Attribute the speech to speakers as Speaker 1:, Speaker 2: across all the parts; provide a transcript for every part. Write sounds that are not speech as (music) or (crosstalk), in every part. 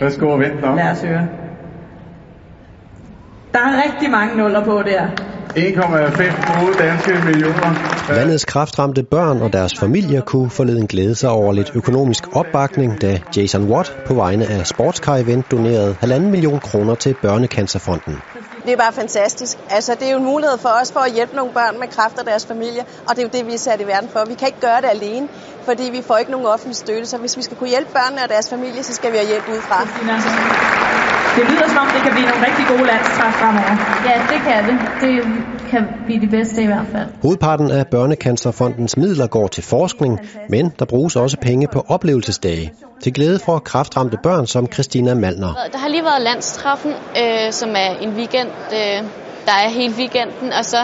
Speaker 1: Værsgo og vent
Speaker 2: Lad os høre. Der er rigtig mange nuller på der.
Speaker 1: 1,5 gode danske millioner.
Speaker 3: Landets kraftramte børn og deres familier kunne forleden glæde sig over lidt økonomisk opbakning, da Jason Watt på vegne af Sportscar Event donerede 1,5 million kroner til Børnecancerfonden.
Speaker 4: Det er bare fantastisk. Altså, det er jo en mulighed for os for at hjælpe nogle børn med kræft og deres familie, og det er jo det, vi er sat i verden for. Vi kan ikke gøre det alene, fordi vi får ikke nogen offentlig støtte, så hvis vi skal kunne hjælpe børnene og deres familie, så skal vi have hjælp udefra.
Speaker 2: Det lyder som om, det kan blive nogle rigtig gode landstræf fremover.
Speaker 5: Ja, det kan det. Det kan blive de bedste i hvert fald.
Speaker 3: Hovedparten af Børnecancerfondens midler går til forskning, men der bruges også penge på oplevelsesdage. Til glæde for kraftramte børn som Christina Malner.
Speaker 6: Der har lige været landstræffen, øh, som er en weekend, øh, der er hele weekenden, og så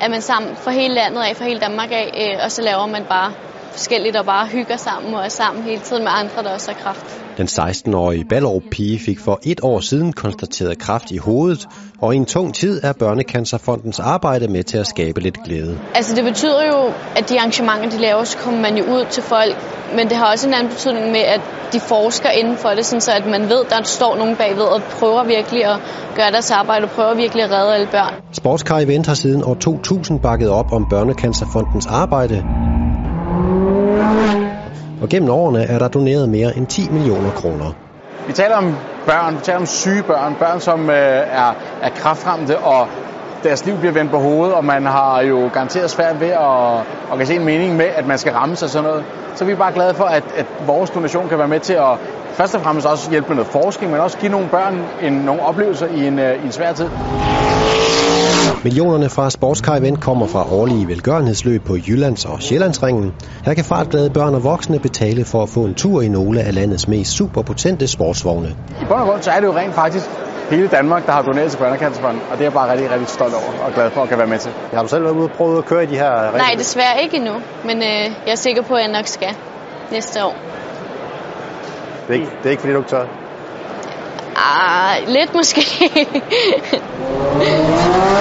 Speaker 6: er man sammen for hele landet af, for hele Danmark af, øh, og så laver man bare forskelligt og bare hygger sammen og er sammen hele tiden med andre, der også har kræft.
Speaker 3: Den 16-årige Ballerup pige fik for et år siden konstateret kræft i hovedet, og i en tung tid er Børnecancerfondens arbejde med til at skabe lidt glæde.
Speaker 6: Altså det betyder jo, at de arrangementer, de laver, så kommer man jo ud til folk, men det har også en anden betydning med, at de forsker inden for det, sådan så at man ved, der står nogen bagved og prøver virkelig at gøre deres arbejde og prøver virkelig at redde alle børn.
Speaker 3: Sportscar Event har siden år 2000 bakket op om Børnecancerfondens arbejde, og gennem årene er der doneret mere end 10 millioner kroner.
Speaker 7: Vi taler om børn, vi taler om syge børn, børn som øh, er, er kraftramte, og deres liv bliver vendt på hovedet, og man har jo garanteret svært ved at, at kan se en mening med, at man skal ramme sig sådan noget. Så vi er bare glade for, at, at vores donation kan være med til at først og fremmest også hjælpe med noget forskning, men også give nogle børn en, nogle oplevelser i en, i en svær tid.
Speaker 3: Millionerne fra Sportscar Event kommer fra årlige velgørenhedsløb på Jyllands- og Sjællandsringen. Her kan fartglade børn og voksne betale for at få en tur i nogle af landets mest superpotente sportsvogne.
Speaker 7: I bund og grund så er det jo rent faktisk hele Danmark, der har doneret til Børnecancerfonden, og det er jeg bare rigtig, rigtig stolt over og glad for at kan være med til.
Speaker 3: Har du selv været ude og prøve at køre i de her regler?
Speaker 6: Nej, desværre ikke endnu, men øh, jeg er sikker på, at jeg nok skal næste år.
Speaker 3: Det er ikke, det er ikke fordi, du ikke tør?
Speaker 6: Ah, lidt måske. (laughs)